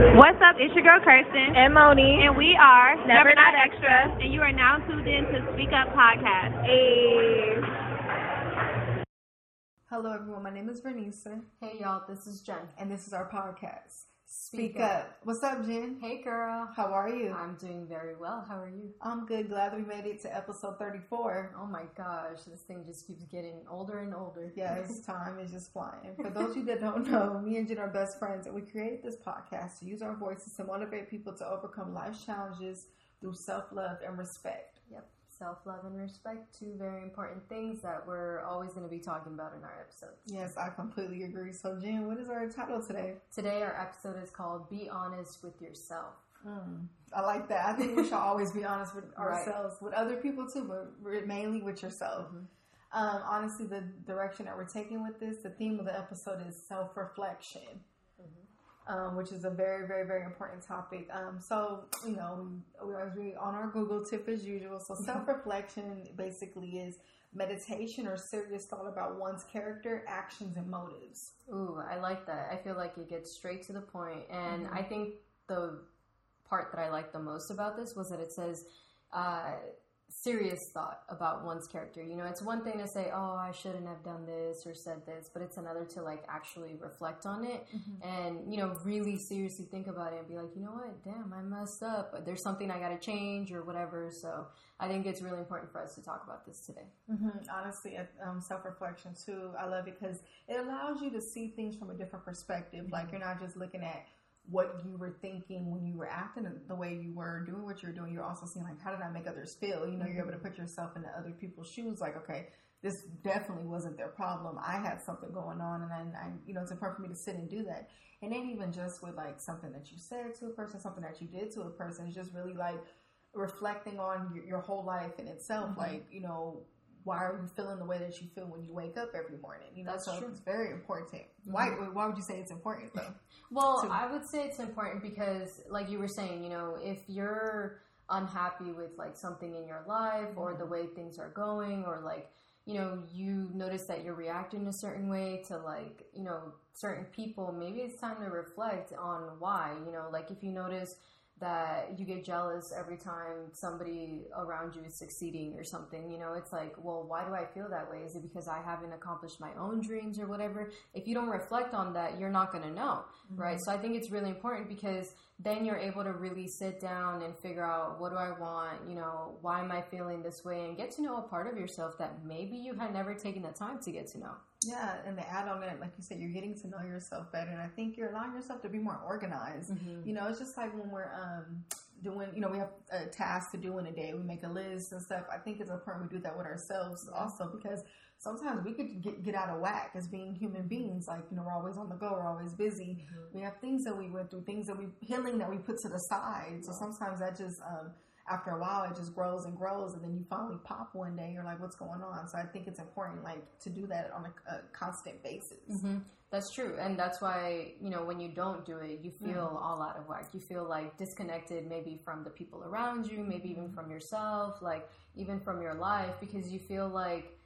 What's up? It's your girl Kirsten. And Moni. And we are Never Not Extra. And you are now tuned in to Speak Up Podcast. Hey. Hello, everyone. My name is Vernisa. Hey, y'all. This is Jen. And this is our podcast. Speak, Speak up. What's up, Jen? Hey, girl. How are you? I'm doing very well. How are you? I'm good. Glad we made it to episode 34. Oh my gosh, this thing just keeps getting older and older. Yes, time is just flying. For those of you that don't know, me and Jen are best friends, and we created this podcast to use our voices to motivate people to overcome life's challenges through self love and respect. Self love and respect, two very important things that we're always going to be talking about in our episodes. Yes, I completely agree. So, Jen, what is our title today? Today, our episode is called Be Honest with Yourself. Mm, I like that. I think we should always be honest with Right. ourselves, with other people too, but mainly with yourself. Mhm. Um, honestly, the direction that we're taking with this, the theme of the episode is self reflection, um, which is a very, very, very important topic. Um, so, you know, we always read on our Google tip as usual. So, self reflection basically is meditation or serious thought about one's character, actions, and motives. Ooh, I like that. I feel like it gets straight to the point. and Mhm. I think the part that I like the most about this was that it says uh, serious thought about one's character. You know, it's one thing to say, "Oh, I shouldn't have done this or said this," but it's another to like actually reflect on it and you know really seriously think about it and be like, you know what, damn, I messed up. There's something I got to change or whatever. So I think it's really important for us to talk about this today. hmm Honestly, um, self reflection too. I love it because it allows you to see things from a different perspective. Like you're not just looking at what you were thinking when you were acting the way you were, doing what you're doing. You're also seeing like, how did I make others feel? You know, you're able to put yourself into other people's shoes. Like, okay, this definitely wasn't their problem. I had something going on, and I, I you know, it's important for me to sit and do that. And then even just with like something that you said to a person, something that you did to a person, it's just really like reflecting on your, your whole life in itself. Mm-hmm. Like, you know, why are you feeling the way that you feel when you wake up every morning? You know, That's so true. Mm-hmm. it's very important. Why? Why would you say it's important though? Well, to- I would say it's important because, like you were saying, you know, if you're unhappy with like something in your life or the way things are going, or like, you know, you notice that you're reacting a certain way to like, you know, certain people, maybe it's time to reflect on why. You know, like if you notice that you get jealous every time somebody around you is succeeding or something, you know, it's like, well, why do I feel that way? Is it because I haven't accomplished my own dreams or whatever? If you don't reflect on that, you're not going to know, mm-hmm. right? So I think it's really important because then you're able to really sit down and figure out what do I want, you know, why am I feeling this way and get to know a part of yourself that maybe you had never taken the time to get to know. Yeah, and to add on it, like you said, you're getting to know yourself better, and I think you're allowing yourself to be more organized. You know, it's just like when we're um, doing, you know, we have a task to do in a day. We make a list and stuff. I think it's important we do that with ourselves also because sometimes we could get, get out of whack as being human beings. Like, you know, we're always on the go, we're always busy. We have things that we went through, things that we, healing that we put to the side. So sometimes that just, um, after a while, it just grows and grows, and then you finally pop one day. You're like, "What's going on?" So I think it's important, like, to do that on a, a constant basis. hmm That's true, and that's why you know when you don't do it, you feel Mm-hmm. all out of whack. You feel like disconnected, maybe from the people around you, maybe Mm-hmm. even from yourself, like even from your life, because you feel like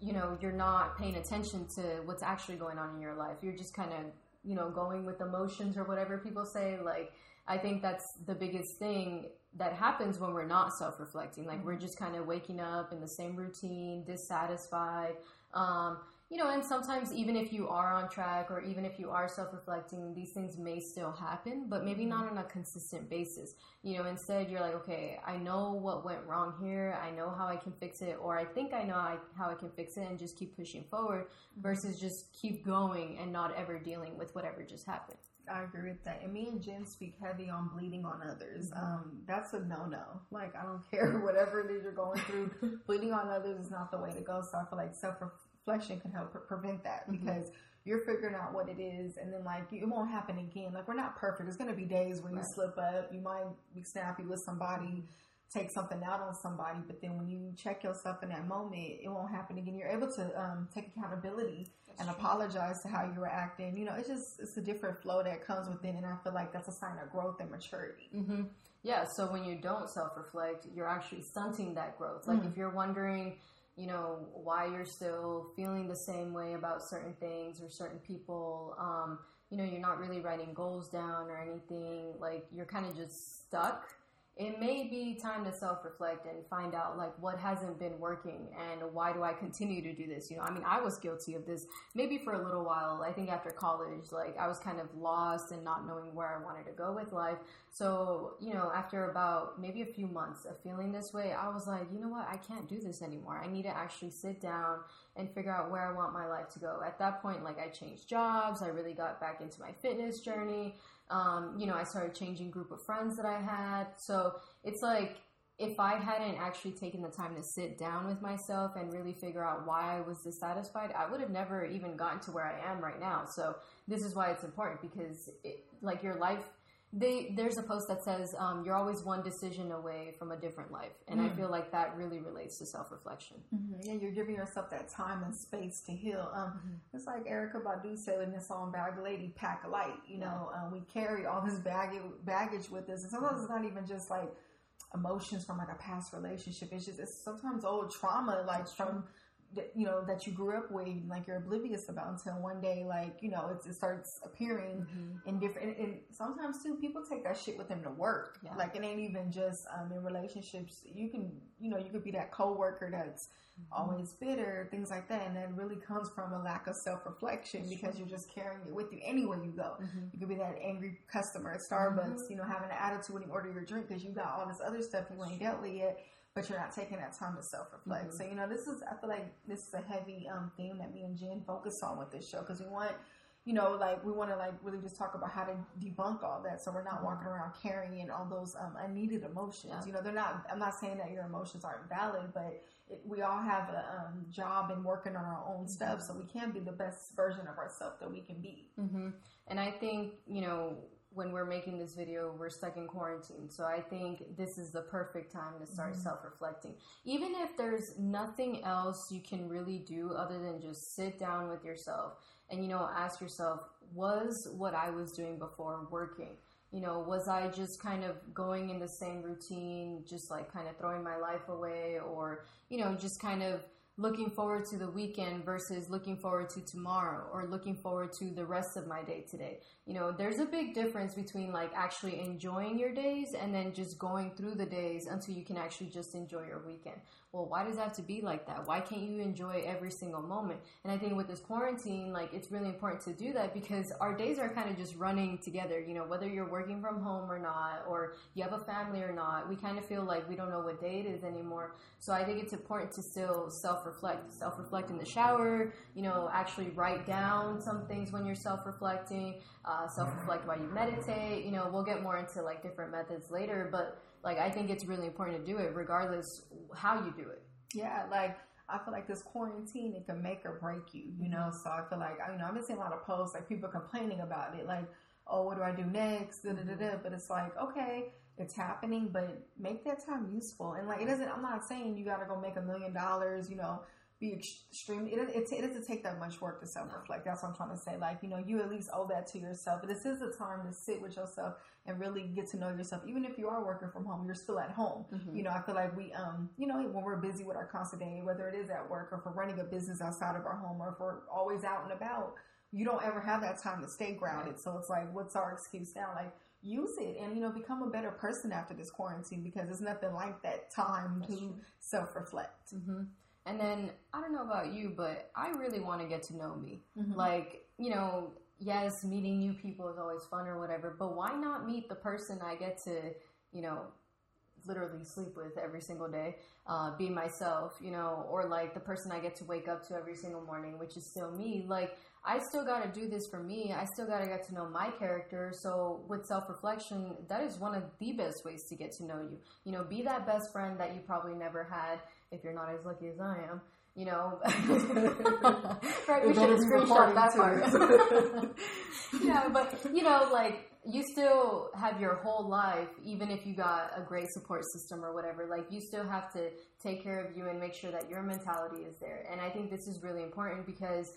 you know you're not paying attention to what's actually going on in your life. You're just kind of you know going with emotions or whatever people say. Like I think that's the biggest thing that happens when we're not self-reflecting. Like we're just kind of waking up in the same routine, dissatisfied. Um, you know, and sometimes even if you are on track or even if you are self-reflecting, these things may still happen, but maybe not on a consistent basis. You know, instead you're like, okay, I know what went wrong here. I know how I can fix it, or I think I know I, how I can fix it, and just keep pushing forward versus just keep going and not ever dealing with whatever just happened. I agree with that. And me and Jen speak heavy on bleeding on others. Mm-hmm. Um, that's a no no. Like I don't care whatever it is you're going through. bleeding on others is not the way to go. So I feel like self reflection can help prevent that Mm-hmm. because you're figuring out what it is, and then like it won't happen again. Like we're not perfect. There's gonna be days where you slip up. You might be snappy with somebody. Take something out on somebody, but then when you check yourself in that moment, it won't happen again. You're able to um, take accountability and apologize to how you were acting. You know, it's just it's a different flow that comes within, and I feel like that's a sign of growth and maturity. Mm-hmm. Yeah, so when you don't self reflect, you're actually stunting that growth. Like if you're wondering, you know, why you're still feeling the same way about certain things or certain people, um, you know, you're not really writing goals down or anything, like you're kind of just stuck it may be time to self-reflect and find out like what hasn't been working and why do I continue to do this? You know, I mean, I was guilty of this maybe for a little while. I think after college, like I was kind of lost and not knowing where I wanted to go with life. So, you know, after about maybe a few months of feeling this way, I was like, you know what? I can't do this anymore. I need to actually sit down and figure out where I want my life to go. At that point, like I changed jobs. I really got back into my fitness journey. Um, you know, I started changing group of friends that I had. So it's like if I hadn't actually taken the time to sit down with myself and really figure out why I was dissatisfied, I would have never even gotten to where I am right now. So this is why it's important because it, like your life they there's a post that says um, you're always one decision away from a different life, and mm. I feel like that really relates to self reflection. Mm-hmm. Yeah, you're giving yourself that time and space to heal. Um, mm-hmm. It's like Erykah Badu said in the song "Bag Lady, Pack a Light." You yeah. know, um, we carry all this baggage baggage with us, and sometimes it's not even just like emotions from like a past relationship. It's just it's sometimes old trauma, like from you know that you grew up with like you're oblivious about until one day like you know it, it starts appearing mm-hmm. in different and, and, sometimes too people take that shit with them to work yeah. like it ain't even just um, in relationships you can you know you could be that coworker that's mm-hmm. always bitter things like that and that really comes from a lack of self-reflection because you're just carrying it with you anywhere you go mm-hmm. you could be that angry customer at starbucks mm-hmm. you know having an attitude when you order your drink because you got all this other stuff you ain't dealt with yet but you're not taking that time to self reflect. Mm-hmm. So you know, this is I feel like this is a heavy um, theme that me and Jen focus on with this show because we want. You know, like we want to like really just talk about how to debunk all that, so we're not mm-hmm. walking around carrying all those um, unneeded emotions. Yeah. You know, they're not. I'm not saying that your emotions aren't valid, but it, we all have a um, job and working on our own stuff, so we can be the best version of ourselves that we can be. Mm-hmm. And I think you know when we're making this video, we're stuck in quarantine. So I think this is the perfect time to start mm-hmm. self reflecting. Even if there's nothing else you can really do other than just sit down with yourself and, you know, ask yourself, was what I was doing before working? You know, was I just kind of going in the same routine, just like kind of throwing my life away, or, you know, just kind of looking forward to the weekend versus looking forward to tomorrow or looking forward to the rest of my day today. You know, there's a big difference between like actually enjoying your days and then just going through the days until you can actually just enjoy your weekend. Well, why does that have to be like that? Why can't you enjoy every single moment? And I think with this quarantine, like it's really important to do that because our days are kind of just running together, you know, whether you're working from home or not, or you have a family or not, we kind of feel like we don't know what day it is anymore. So I think it's important to still self reflect, self reflect in the shower, you know, actually write down some things when you're self reflecting uh, self reflect while you meditate. You know, we'll get more into like different methods later, but like I think it's really important to do it regardless how you do it. Yeah, like I feel like this quarantine it can make or break you. You know, mm-hmm. so I feel like you know I've been seeing a lot of posts like people complaining about it, like oh what do I do next? Da, da, da, da. Mm-hmm. But it's like okay. It's happening, but make that time useful. And like, it doesn't, I'm not saying you gotta go make a million dollars, you know, be extremely. It, it, it, doesn't take that much work to self reflect. That's what I'm trying to say. Like you know, you at least owe that to yourself. But this is the time to sit with yourself and really get to know yourself. Even if you are working from home, you're still at home. Mm-hmm. You know, I feel like we, um, you know, when we're busy with our constant day, whether it is at work or if we're running a business outside of our home or if we're always out and about, you don't ever have that time to stay grounded. So it's like, what's our excuse now? Like use it and you know become a better person after this quarantine because it's nothing like that time That's to self reflect. Mm-hmm. And then I don't know about you, but I really want to get to know me. Mm-hmm. Like, you know, yes, meeting new people is always fun or whatever, but why not meet the person I get to, you know, literally sleep with every single day, uh, be myself, you know, or like the person I get to wake up to every single morning, which is still me. Like, I still got to do this for me. I still got to get to know my character. So, with self reflection, that is one of the best ways to get to know you. You know, be that best friend that you probably never had if you're not as lucky as I am. You know, right? We should screenshot that part. yeah, but you know, like you still have your whole life, even if you got a great support system or whatever. Like you still have to take care of you and make sure that your mentality is there. And I think this is really important because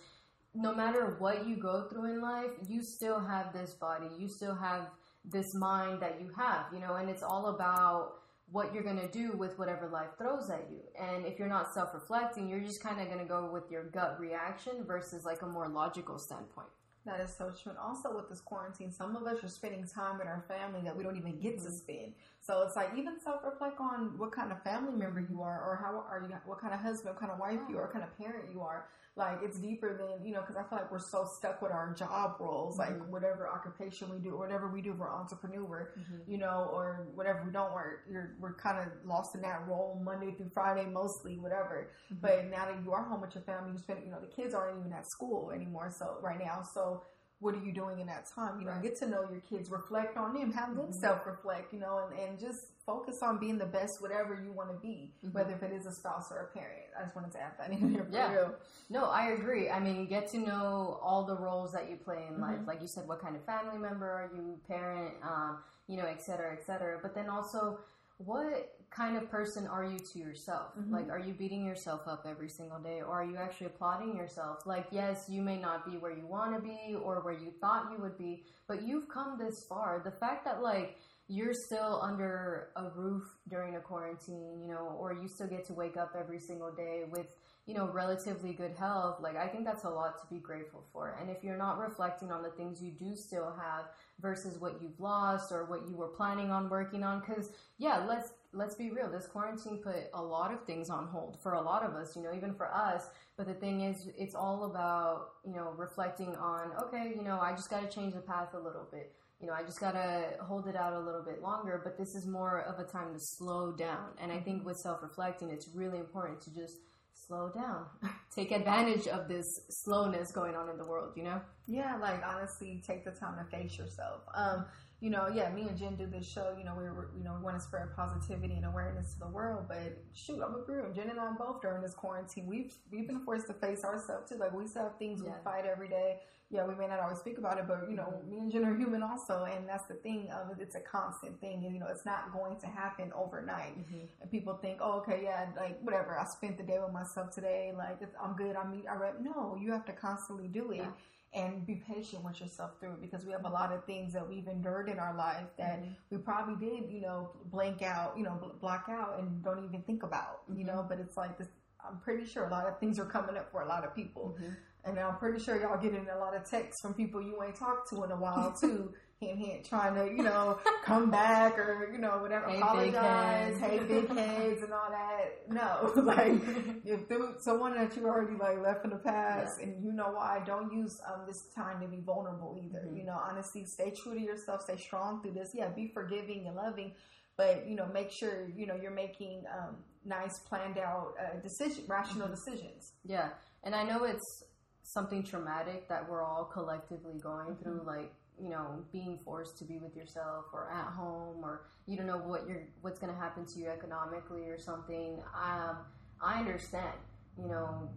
no matter what you go through in life, you still have this body, you still have this mind that you have, you know, and it's all about what you're going to do with whatever life throws at you. And if you're not self reflecting, you're just kind of going to go with your gut reaction versus like a more logical standpoint. That is so true. And also with this quarantine, some of us are spending time with our family that we don't even get to mm-hmm. spend. So it's like even self reflect on what kind of family member you are, or how are you, what kind of husband, what kind of wife you mm-hmm. are, what kind of parent you are. Like it's deeper than you know, because I feel like we're so stuck with our job roles, like mm-hmm. whatever occupation we do, or whatever we do, we're entrepreneur, mm-hmm. you know, or whatever we don't work, you're we're kind of lost in that role Monday through Friday mostly, whatever. Mm-hmm. But now that you are home with your family, you spend, you know, the kids aren't even at school anymore, so right now, so what are you doing in that time? You know, Right. get to know your kids, reflect on them, have them self reflect, you know, and, and just focus on being the best, whatever you want to be, whether if it is a spouse or a parent. I just wanted to add that in there for Yeah. real. No, I agree. I mean, get to know all the roles that you play in life. Mhm. Like you said, what kind of family member are you, parent, um, you know, et cetera, et cetera. But then also, what kind of person are you to yourself? Mhm. Like, are you beating yourself up every single day, or are you actually applauding yourself? Like, yes, you may not be where you want to be or where you thought you would be, but you've come this far. The fact that, like, you're still under a roof during a quarantine, you know, or you still get to wake up every single day with, you know, relatively good health, like I think that's a lot to be grateful for. And if you're not reflecting on the things you do still have versus what you've lost or what you were planning on working on cuz yeah, let's let's be real. This quarantine put a lot of things on hold for a lot of us, you know, even for us. But the thing is it's all about, you know, reflecting on, okay, you know, I just got to change the path a little bit you know, I just gotta hold it out a little bit longer. But this is more of a time to slow down. And I mm-hmm. think with self reflecting, it's really important to just slow down, take advantage of this slowness going on in the world, you know? Yeah, like honestly, take the time to face yourself. Um, you know, yeah, me and Jen do this show. You know, we were, you know, we want to spread positivity and awareness to the world. But shoot, I'm agree with Jen and I both during this quarantine. We've we've been forced to face ourselves too. Like we still have things Yeah. we fight every day. Yeah, we may not always speak about it, but you know, me and Jen are human also, and that's the thing of it. It's a constant thing, and you know, it's not going to happen overnight. And people think, oh, okay, yeah, like whatever. I spent the day with myself today. Like it's, I'm good. I'm I read. No, you have to constantly do it. Yeah. And be patient with yourself through it because we have a lot of things that we've endured in our life that Mm-hmm. we probably did, you know, blank out, you know, bl- block out and don't even think about, you Mm-hmm. know. But it's like this. I'm pretty sure a lot of things are coming up for a lot of people, Mm-hmm. And I'm pretty sure y'all getting a lot of texts from people you ain't talked to in a while too. hint, hint, trying to, you know, come back or, you know, whatever, Hey, apologize, hey, big heads and all that. No, like, if there was someone that you already, like, left in the past and you know why, don't use um, this time to be vulnerable either. Mm-hmm. You know, honestly, stay true to yourself, stay strong through this. Yeah, be forgiving and loving, but, you know, make sure, you know, you're making um, nice, planned out uh, decision, rational Mm-hmm. decisions. Yeah. And I know it's something traumatic that we're all collectively going through, like, you know, being forced to be with yourself or at home or you don't know what you're what's gonna happen to you economically or something. Um, I understand. You know,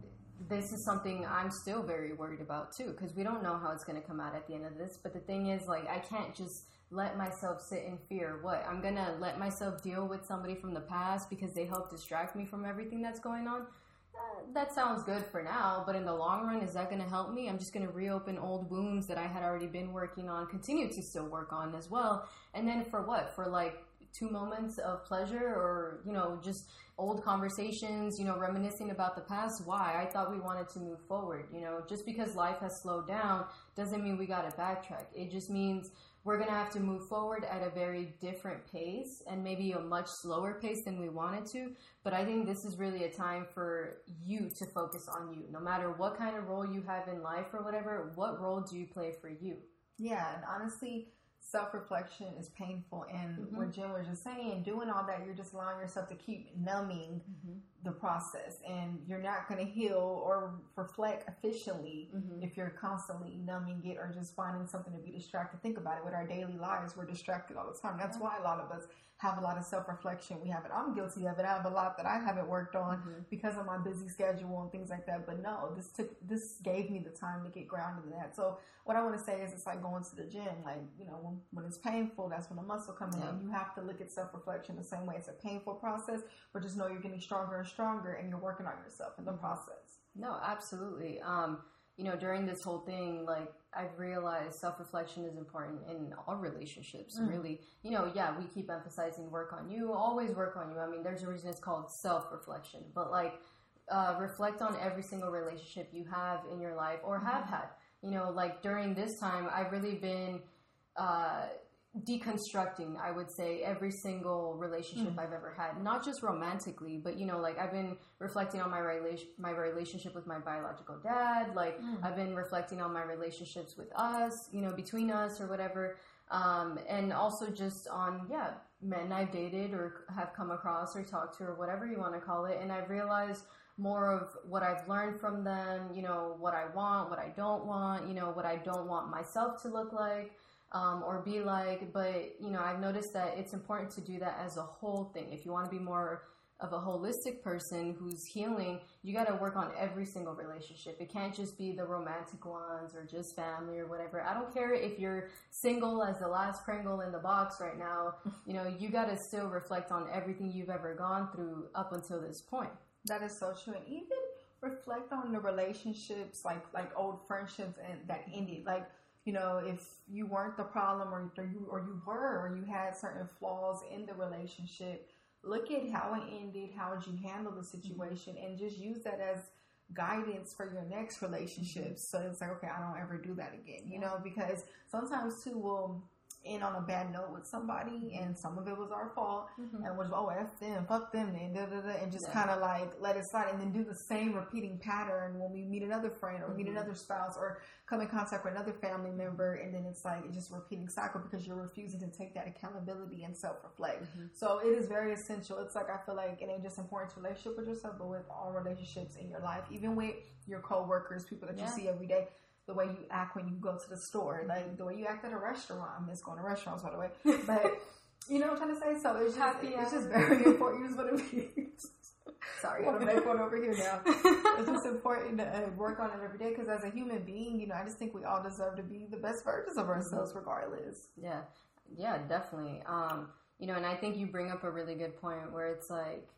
this is something I'm still very worried about too, because we don't know how it's gonna come out at the end of this. But the thing is, like, I can't just let myself sit in fear. What? I'm gonna let myself deal with somebody from the past because they help distract me from everything that's going on uh, that sounds good for now, but in the long run, is that going to help me? I'm just going to reopen old wounds that I had already been working on, continue to still work on as well. And then for what? For like two moments of pleasure or, you know, just old conversations, you know, reminiscing about the past. Why? I thought we wanted to move forward. You know, just because life has slowed down doesn't mean we got to backtrack. It just means we're going to have to move forward at a very different pace and maybe a much slower pace than we wanted to. But I think this is really a time for you to focus on you. No matter what kind of role you have in life or whatever, what role do you play for you? Yeah, and honestly, self reflection is painful. And Mm-hmm. what Jen was just saying, doing all that, you're just allowing yourself to keep numbing Mm-hmm. The process. And you're not going to heal or reflect efficiently Mm-hmm. if you're constantly numbing it or just finding something to be distracted. Think about it. With our daily lives, we're distracted all the time. That's why a lot of us have a lot of self reflection. We have it. I'm guilty of it. I have a lot that I haven't worked on Mm-hmm. because of my busy schedule and things like that. But no, this took this gave me the time to get grounded in that. So what I want to say is it's like going to the gym. Like, you know, when, when it's painful, that's when the muscle comes Yeah. in. You have to look at self reflection the same way. It's a painful process, but just know you're getting stronger and stronger and you're working on yourself in the process. No, absolutely. Um, you know, during this whole thing, like I've realized self reflection is important in all relationships. Really, you know, yeah, we keep emphasizing work on you, always work on you. I mean, there's a reason it's called self reflection, but like uh, reflect on every single relationship you have in your life or have had. you know, like during this time, I've really been uh, deconstructing, I would say, every single relationship Mm. I've ever had. Not just romantically, but you know, like I've been reflecting on my relation, my relationship with my biological dad. Like Mm. I've been reflecting on my relationships with us, you know, between us or whatever. Um, and also just on yeah, men I've dated or have come across or talked to or whatever you want to call it. And I've realized more of what I've learned from them, you know, what I want, what I don't want, you know, what I don't want myself to look like um, or be like. But, you know, I've noticed that it's important to do that as a whole thing. If you want to be more of a holistic person who's healing, you got to work on every single relationship. It can't just be the romantic ones or just family or whatever. I don't care if you're single as the last Pringle in the box right now. You know, you got to still reflect on everything you've ever gone through up until this point. That is so true, and even reflect on the relationships, like like old friendships, and that ended. Like you know, if you weren't the problem, or, or you or you were, or you had certain flaws in the relationship, look at how it ended. How did you handle the mm-hmm. situation, and just use that as guidance for your next relationships. So it's like, okay, I don't ever do that again. You know, because sometimes too we'll end on a bad note with somebody, and some of it was our fault and was oh f them, fuck them, and da da da, and just Yeah. kind of like let it slide, and then do the same repeating pattern when we meet another friend or meet Mhm. another spouse or come in contact with another family member, and then it's like it's just a repeating cycle because you're refusing to take that accountability and self reflect. Mhm. So it is very essential. It's like I feel like it ain't just important to relationship with yourself, but with all relationships in your life, even with your coworkers, people that you see every day. The way you act when you go to the store, like the way you act at a restaurant. I miss going to restaurants, by the way. But you know what I'm trying to say? So it's just, Happy it's just very important. Just want to be. Sorry. I want to make one over here now. It's just important to uh, work on it every day because as a human being, you know, I just think we all deserve to be the best versions of ourselves, regardless. Yeah, yeah, definitely. Um, you know, and I think you bring up a really good point where it's like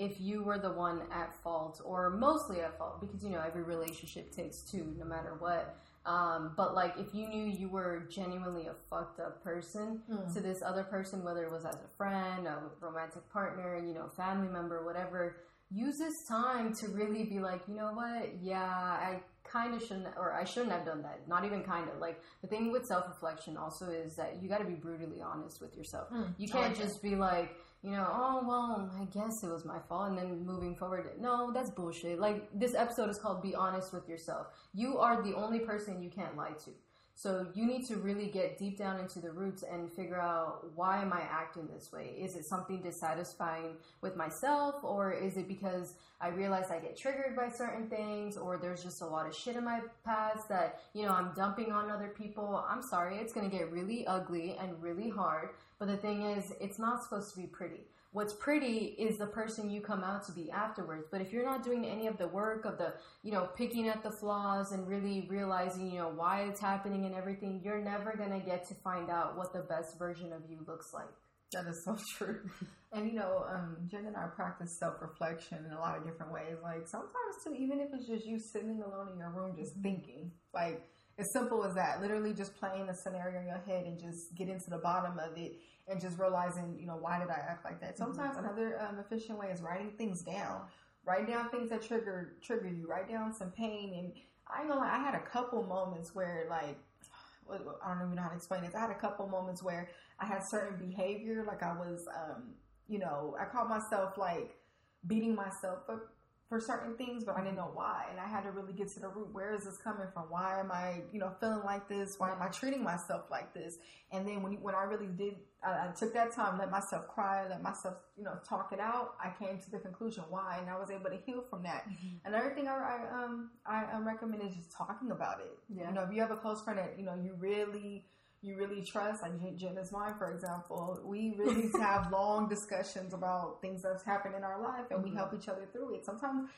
if you were the one at fault or mostly at fault because you know every relationship takes two no matter what. Um, but like if you knew you were genuinely a fucked up person Mm. to this other person, whether it was as a friend, a romantic partner, you know, family member, whatever, use this time to really be like, you know what? Yeah, I kind of shouldn't, or I shouldn't have done that. Not even kind of. Like the thing with self reflection also is that you got to be brutally honest with yourself. Mm, You can't like just be like, you know, oh well, I guess it was my fault, and then moving forward. No, that's bullshit. Like this episode is called "Be Honest with Yourself." You are the only person you can't lie to. So you need to really get deep down into the roots and figure out why am I acting this way? Is it something dissatisfying with myself or is it because I realize I get triggered by certain things or there's just a lot of shit in my past that, you know, I'm dumping on other people. I'm sorry, it's going to get really ugly and really hard, but the thing is it's not supposed to be pretty. What's pretty is the person you come out to be afterwards. But if you're not doing any of the work of the, you know, picking at the flaws and really realizing, you know, why it's happening and everything, you're never going to get to find out what the best version of you looks like. That is so true. And you know, um, Jen and I practice self reflection in a lot of different ways. Like sometimes too, even if it's just you sitting alone in your room just thinking. Like as simple as that. Literally just playing a scenario in your head and just getting to the bottom of it and just realizing, you know, why did I act like that? Sometimes another um, efficient way is writing things down. Write down things that trigger trigger you. Write down some pain and I know I had a couple moments where like I don't even know how to explain this. I had a couple moments where I had certain behavior, like I was, um, you know, I caught myself like beating myself up for certain things, but I didn't know why, and I had to really get to the root. Where is this coming from? Why am I, you know, feeling like this? Why am I treating myself like this? And then when when I really did, I, I took that time, let myself cry, let myself, you know, talk it out. I came to the conclusion why, and I was able to heal from that. Another thing I, I um I um, recommend is just talking about it. Yeah. You know, if you have a close friend that you know you really you really trust, like Jenna's Jen mine, for example, we really have long discussions about things that's happened in our life, and we Mhm. help each other through it. Sometimes.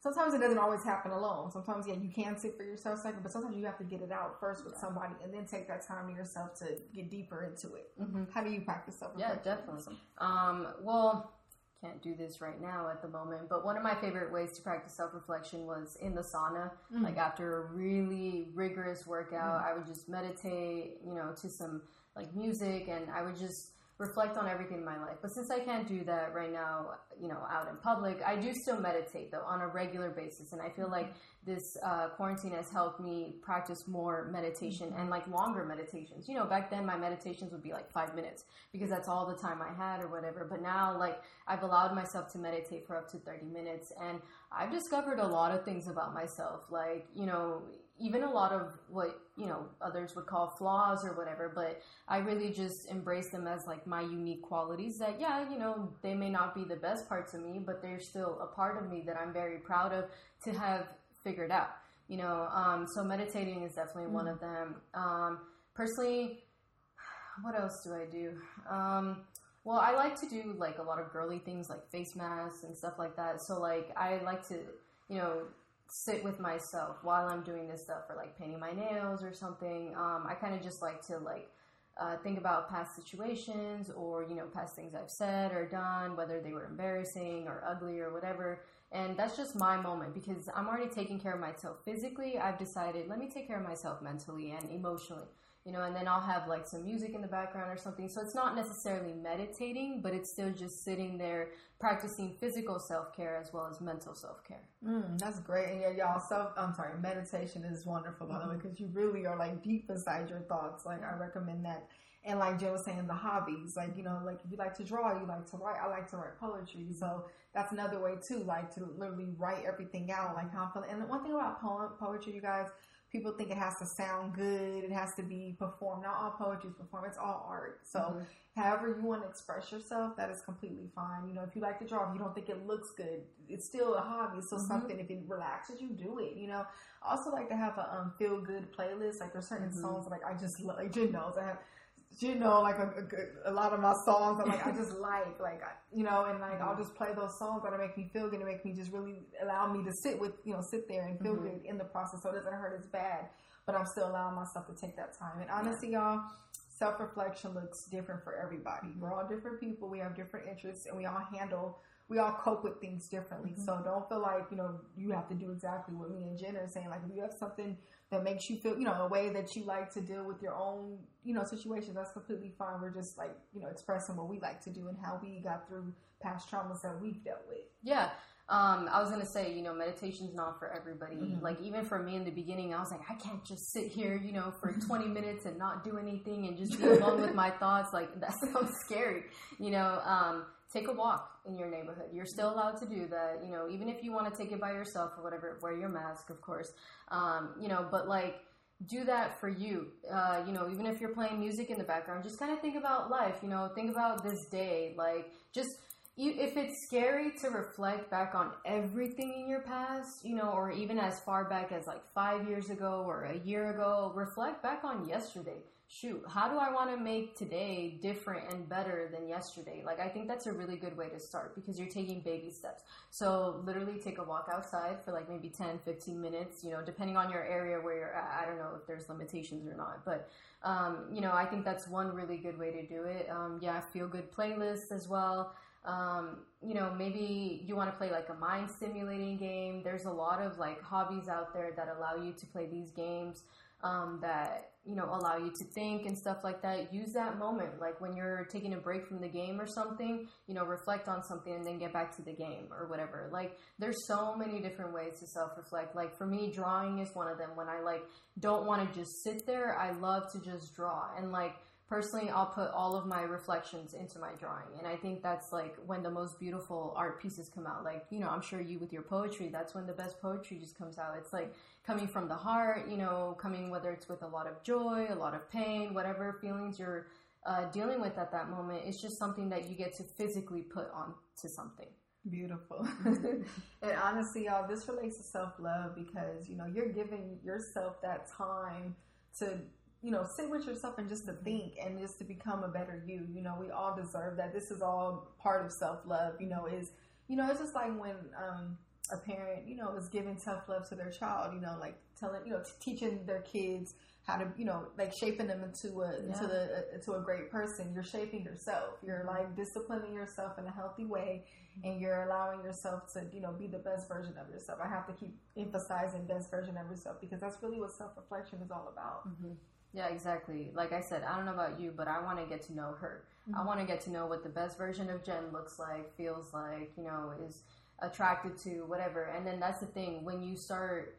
Sometimes it doesn't always happen alone. Sometimes, yeah, you can sit for yourself second, but sometimes you have to get it out first with somebody and then take that time to yourself to get deeper into it. Mm-hmm. How do you practice self Yeah, definitely. Um, well, can't do this right now at the moment, but one of my favorite ways to practice self reflection was in the sauna. Mm. Like after a really rigorous workout, I would just meditate, you know, to some like music, and I would just reflect on everything in my life. But since I can't do that right now, you know, out in public, I do still meditate though on a regular basis. And I feel like this uh, quarantine has helped me practice more meditation and like longer meditations. You know, back then my meditations would be like five minutes because that's all the time I had or whatever. But now, like, I've allowed myself to meditate for up to 30 minutes and I've discovered a lot of things about myself. Like, you know, even a lot of what you know others would call flaws or whatever but i really just embrace them as like my unique qualities that yeah you know they may not be the best parts of me but they're still a part of me that i'm very proud of to have figured out you know um, so meditating is definitely mm-hmm. one of them um, personally what else do i do um, well i like to do like a lot of girly things like face masks and stuff like that so like i like to you know sit with myself while I'm doing this stuff or like painting my nails or something. Um, I kind of just like to like uh, think about past situations or you know past things I've said or done, whether they were embarrassing or ugly or whatever. And that's just my moment because I'm already taking care of myself physically. I've decided let me take care of myself mentally and emotionally you know, and then I'll have like some music in the background or something. So it's not necessarily meditating, but it's still just sitting there practicing physical self care as well as mental self care. Mm, that's great. And yeah, y'all, self, I'm sorry, meditation is wonderful, by the way, because you really are like deep inside your thoughts. Like, I recommend that. And like Joe was saying, the hobbies, like, you know, like if you like to draw, you like to write, I like to write poetry. So that's another way too, like to literally write everything out, like how I'm feeling. And the one thing about poem, poetry, you guys, people think it has to sound good, it has to be performed. Not all poetry is performed, it's all art. So, mm-hmm. however you want to express yourself, that is completely fine. You know, if you like to draw, if you don't think it looks good, it's still a hobby. So, mm-hmm. something, if it relaxes you, do it. You know, I also like to have a um, feel good playlist. Like, there's certain mm-hmm. songs like I just like, Jen knows I have you know, like a, a, a, lot of my songs, I'm like, I just like, like, you know, and like, I'll just play those songs that make me feel good and make me just really allow me to sit with, you know, sit there and feel mm-hmm. good in the process so it doesn't hurt as bad, but I'm still allowing myself to take that time. And honestly, y'all, self reflection looks different for everybody. We're all different people, we have different interests, and we all handle we all cope with things differently. Mm-hmm. So don't feel like, you know, you have to do exactly what me and Jen are saying. Like if you have something that makes you feel, you know, a way that you like to deal with your own, you know, situations, that's completely fine. We're just like, you know, expressing what we like to do and how we got through past traumas that we've dealt with. Yeah. Um, I was gonna say, you know, meditation's not for everybody. Mm-hmm. Like even for me in the beginning, I was like, I can't just sit here, you know, for 20 minutes and not do anything and just be alone with my thoughts. Like that sounds scary, you know. Um, take a walk in your neighborhood. You're still allowed to do that, you know, even if you want to take it by yourself or whatever, wear your mask, of course. Um, you know, but like, do that for you. Uh, you know, even if you're playing music in the background, just kind of think about life, you know, think about this day. Like, just, you, if it's scary to reflect back on everything in your past, you know, or even as far back as like five years ago or a year ago, reflect back on yesterday shoot, how do I want to make today different and better than yesterday? Like, I think that's a really good way to start because you're taking baby steps. So, literally take a walk outside for like maybe 10, 15 minutes, you know, depending on your area where you're at. I don't know if there's limitations or not, but, um, you know, I think that's one really good way to do it. Um, yeah, feel good playlists as well. Um, you know, maybe you want to play like a mind stimulating game. There's a lot of like hobbies out there that allow you to play these games um, that you know allow you to think and stuff like that. Use that moment like when you're taking a break from the game or something you know reflect on something and then get back to the game or whatever. Like there's so many different ways to self-reflect. Like for me drawing is one of them. When i like don't want to just sit there i love to just draw. And like personally i'll put all of my reflections into my drawing. And i think that's like when the most beautiful art pieces come out. Like you know i'm sure you with your poetry that's when the best poetry just comes out. It's like coming from the heart you know coming whether it's with a lot of joy a lot of pain whatever feelings you're uh, dealing with at that moment it's just something that you get to physically put on to something. Beautiful. And honestly y'all this relates to self-love because you know you're giving yourself that time to you know, sit with yourself and just to think and just to become a better you. You know, we all deserve that. This is all part of self love. You know, is you know, it's just like when um, a parent, you know, is giving tough love to their child. You know, like telling, you know, t- teaching their kids how to, you know, like shaping them into a yeah. into the uh, into a great person. You're shaping yourself. You're like disciplining yourself in a healthy way, and you're allowing yourself to, you know, be the best version of yourself. I have to keep emphasizing best version of yourself because that's really what self reflection is all about. Mm-hmm. Yeah, exactly. Like I said, I don't know about you, but I want to get to know her. I mm-hmm. want to get to know what the best version of Jen looks like, feels like, you know, is attracted to, whatever. And then that's the thing when you start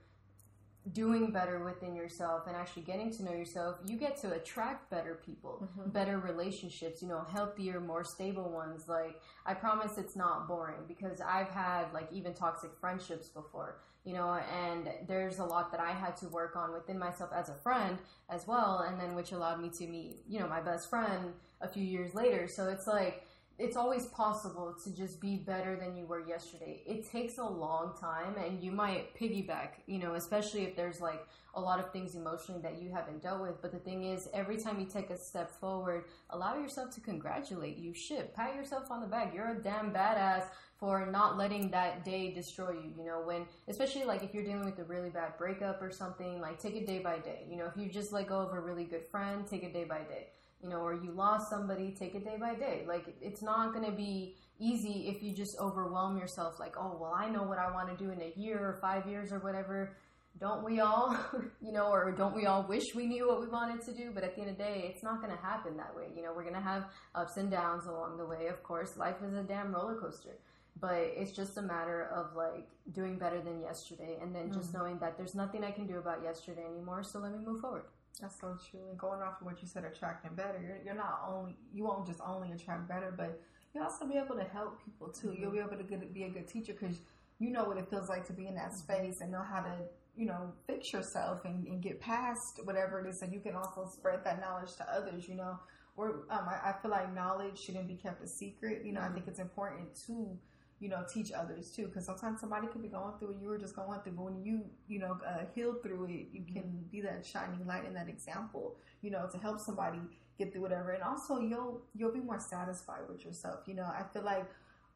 doing better within yourself and actually getting to know yourself, you get to attract better people, mm-hmm. better relationships, you know, healthier, more stable ones. Like, I promise it's not boring because I've had like even toxic friendships before, you know, and there's a lot that I had to work on within myself as a friend as well, and then which allowed me to meet, you know, my best friend a few years later. So it's like, it's always possible to just be better than you were yesterday. It takes a long time and you might piggyback, you know, especially if there's like a lot of things emotionally that you haven't dealt with. But the thing is, every time you take a step forward, allow yourself to congratulate you. Shit, pat yourself on the back. You're a damn badass for not letting that day destroy you, you know, when, especially like if you're dealing with a really bad breakup or something, like take it day by day. You know, if you just let go of a really good friend, take it day by day you know, or you lost somebody, take it day by day. Like, it's not going to be easy if you just overwhelm yourself, like, oh, well, I know what I want to do in a year or five years or whatever. Don't we all, you know, or don't we all wish we knew what we wanted to do? But at the end of the day, it's not going to happen that way. You know, we're going to have ups and downs along the way. Of course, life is a damn roller coaster. But it's just a matter of like doing better than yesterday and then just mm. knowing that there's nothing I can do about yesterday anymore. So let me move forward. That's so true. And going off of what you said, attracting better, you're, you're not only you won't just only attract better, but you'll also be able to help people too. You'll mm-hmm. be able to get, be a good teacher because you know what it feels like to be in that mm-hmm. space and know how to you know fix yourself and, and get past whatever it is. And you can also spread that knowledge to others. You know, or um, I, I feel like knowledge shouldn't be kept a secret. You know, I mm-hmm. think it's important to you know, teach others too. Because sometimes somebody could be going through it, you were just going through, but when you, you know, uh, heal through it, you can be that shining light and that example, you know, to help somebody get through whatever. And also, you'll you'll be more satisfied with yourself. You know, I feel like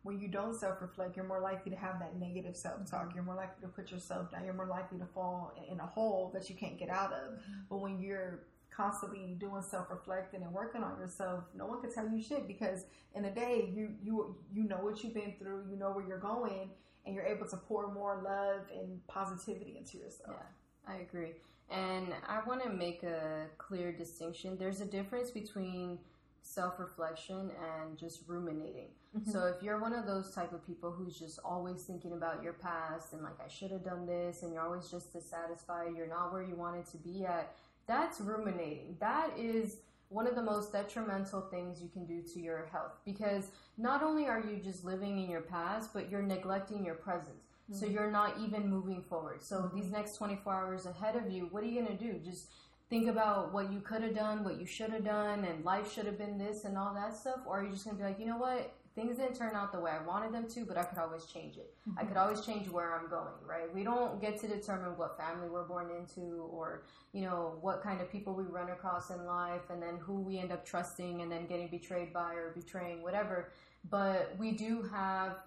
when you don't self reflect, you're more likely to have that negative self talk. You're more likely to put yourself down. You're more likely to fall in a hole that you can't get out of. But when you're constantly doing self reflecting and working on yourself, no one can tell you shit because in a day you you you know what you've been through, you know where you're going, and you're able to pour more love and positivity into yourself. Yeah, I agree. And I want to make a clear distinction. There's a difference between self reflection and just ruminating. Mm-hmm. So if you're one of those type of people who's just always thinking about your past and like I should have done this and you're always just dissatisfied, you're not where you wanted to be at, that's ruminating. That is one of the most detrimental things you can do to your health because not only are you just living in your past, but you're neglecting your present. So mm-hmm. you're not even moving forward. So mm-hmm. these next 24 hours ahead of you, what are you going to do? Just think about what you could have done, what you should have done, and life should have been this and all that stuff? Or are you just going to be like, you know what? Things didn't turn out the way I wanted them to, but I could always change it. I mm-hmm. could always change where I'm going, right? We don't get to determine what family we're born into or, you know, what kind of people we run across in life and then who we end up trusting and then getting betrayed by or betraying, whatever. But we do have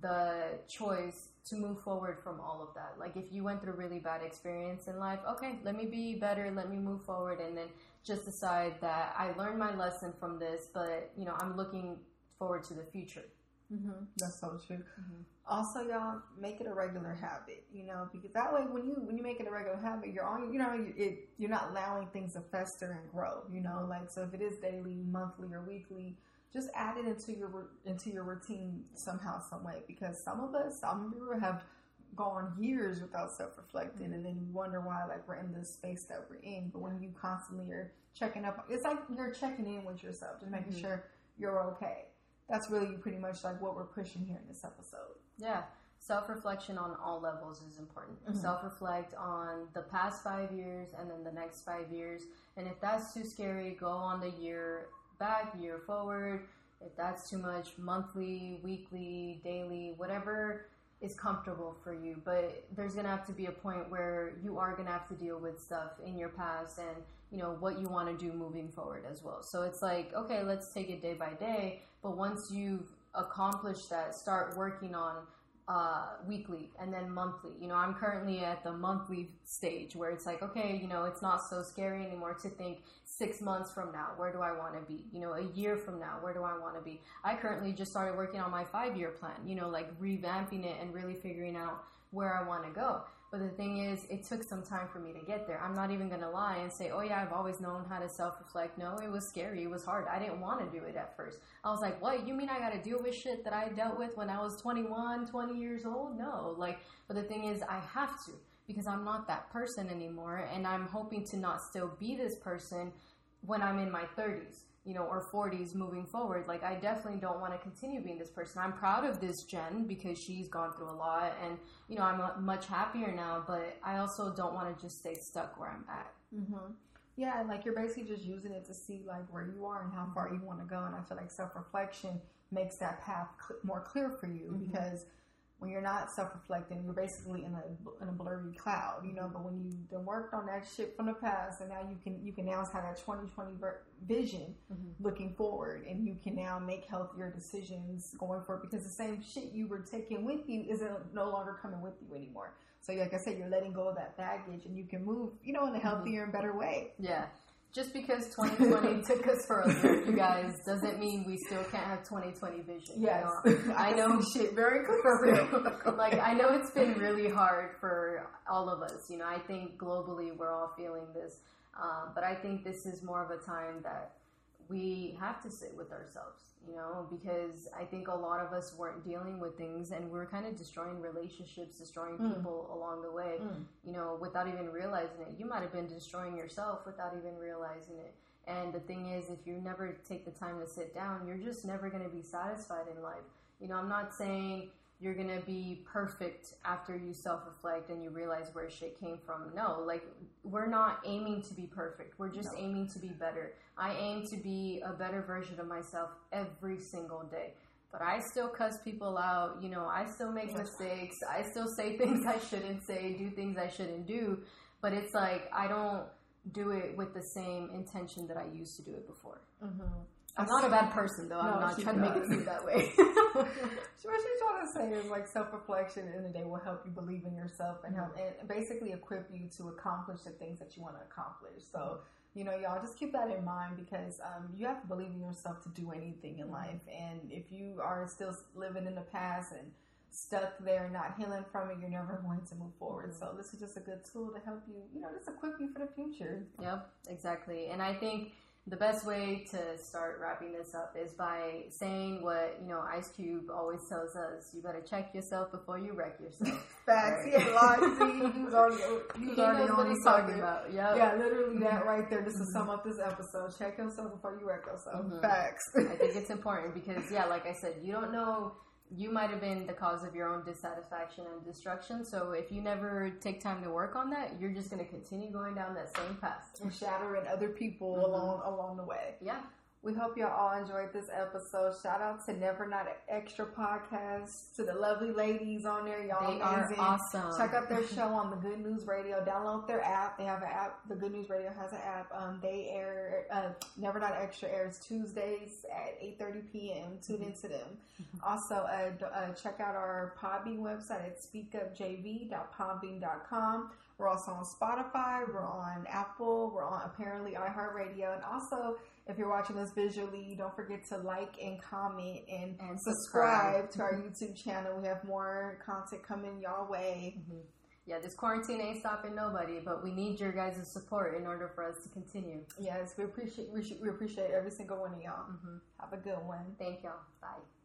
the choice to move forward from all of that. Like if you went through really bad experience in life, okay, let me be better, let me move forward and then just decide that I learned my lesson from this, but you know, I'm looking forward to the future. Mm-hmm. That's so true. Also, y'all make it a regular habit, you know, because that way, when you when you make it a regular habit, you're on, you know, it, you're not allowing things to fester and grow, you know. Like so, if it is daily, monthly, or weekly, just add it into your into your routine somehow, some way. Because some of us, some of you have gone years without self reflecting, and then you wonder why, like we're in this space that we're in. But when you constantly are checking up, it's like you're checking in with yourself, just making sure you're okay. That's really pretty much like what we're pushing here in this episode. Yeah. Self reflection on all levels is important. Mm-hmm. Self reflect on the past five years and then the next five years. And if that's too scary, go on the year back, year forward. If that's too much, monthly, weekly, daily, whatever is comfortable for you. But there's gonna have to be a point where you are gonna have to deal with stuff in your past and you know what you want to do moving forward as well. So it's like, okay, let's take it day by day. But once you've accomplished that, start working on uh, weekly and then monthly. You know, I'm currently at the monthly stage where it's like, okay, you know, it's not so scary anymore to think six months from now, where do I want to be? You know, a year from now, where do I want to be? I currently just started working on my five year plan, you know, like revamping it and really figuring out where I want to go. But the thing is, it took some time for me to get there. I'm not even going to lie and say, oh, yeah, I've always known how to self reflect. No, it was scary. It was hard. I didn't want to do it at first. I was like, what? You mean I got to deal with shit that I dealt with when I was 21, 20 years old? No. Like, but the thing is, I have to because I'm not that person anymore. And I'm hoping to not still be this person when I'm in my 30s you know, or 40s moving forward. Like, I definitely don't want to continue being this person. I'm proud of this Jen because she's gone through a lot and, you know, I'm much happier now, but I also don't want to just stay stuck where I'm at. Mm-hmm. Yeah, and like you're basically just using it to see like where you are and how far you want to go. And I feel like self reflection makes that path cl- more clear for you mm-hmm. because when you're not self-reflecting, you're basically in a in a blurry cloud, you know. But when you have worked on that shit from the past, and now you can you can now have that 2020 vision mm-hmm. looking forward, and you can now make healthier decisions going forward because the same shit you were taking with you isn't no longer coming with you anymore. So, like I said, you're letting go of that baggage, and you can move, you know, in a mm-hmm. healthier mm-hmm. and better way. Yeah just because 2020 took us for a loop, you guys, doesn't mean we still can't have 2020 vision. Yes, you know? I know shit very for real. like I know it's been really hard for all of us. You know, I think globally we're all feeling this, um, but I think this is more of a time that we have to sit with ourselves you know, because I think a lot of us weren't dealing with things and we are kind of destroying relationships, destroying mm. people along the way, mm. you know, without even realizing it. You might have been destroying yourself without even realizing it. And the thing is, if you never take the time to sit down, you're just never going to be satisfied in life. You know, I'm not saying you're gonna be perfect after you self reflect and you realize where shit came from. No, like we're not aiming to be perfect. We're just no. aiming to be better. I aim to be a better version of myself every single day. But I still cuss people out, you know, I still make mistakes, I still say things I shouldn't say, do things I shouldn't do. But it's like I don't do it with the same intention that I used to do it before. Mm-hmm. I'm not a bad person though. I'm not trying to make it seem that way. what she's trying to say is like self reflection in the day will help you believe in yourself and help mm-hmm. and basically equip you to accomplish the things that you want to accomplish. So mm-hmm. you know, y'all just keep that in mind because um, you have to believe in yourself to do anything in mm-hmm. life. And if you are still living in the past and stuck there not healing from it, you're never going to move forward. So this is just a good tool to help you, you know, just equip you for the future. Yep, exactly. And I think the best way to start wrapping this up is by saying what you know Ice Cube always tells us: you better check yourself before you wreck yourself. Facts. Right? Yeah, lots. He was already he was already on he's talking about. Yep. Yeah, literally that right there. Just to sum up this episode: check yourself before you wreck yourself. Mm-hmm. Facts. I think it's important because yeah, like I said, you don't know you might have been the cause of your own dissatisfaction and destruction. So if you never take time to work on that, you're just going to continue going down that same path and shattering other people mm-hmm. along along the way. Yeah. We hope y'all all enjoyed this episode. Shout out to Never Not Extra podcast, to the lovely ladies on there. Y'all they amazing. are awesome. Check out their show on the Good News Radio. Download their app. They have an app. The Good News Radio has an app. Um, they air uh, Never Not Extra airs Tuesdays at 8:30 p.m. Tune into them. Mm-hmm. Also, uh, uh, check out our Podbean website at speakupjv.podbean.com. We're also on Spotify. We're on Apple. We're on apparently iHeartRadio, and also if you're watching this visually, don't forget to like and comment and, and subscribe, subscribe to our YouTube channel. We have more content coming y'all way. Mm-hmm. Yeah, this quarantine ain't stopping nobody, but we need your guys' support in order for us to continue. Yes, we appreciate we, we appreciate every single one of y'all. Mm-hmm. Have a good one. Thank y'all. Bye.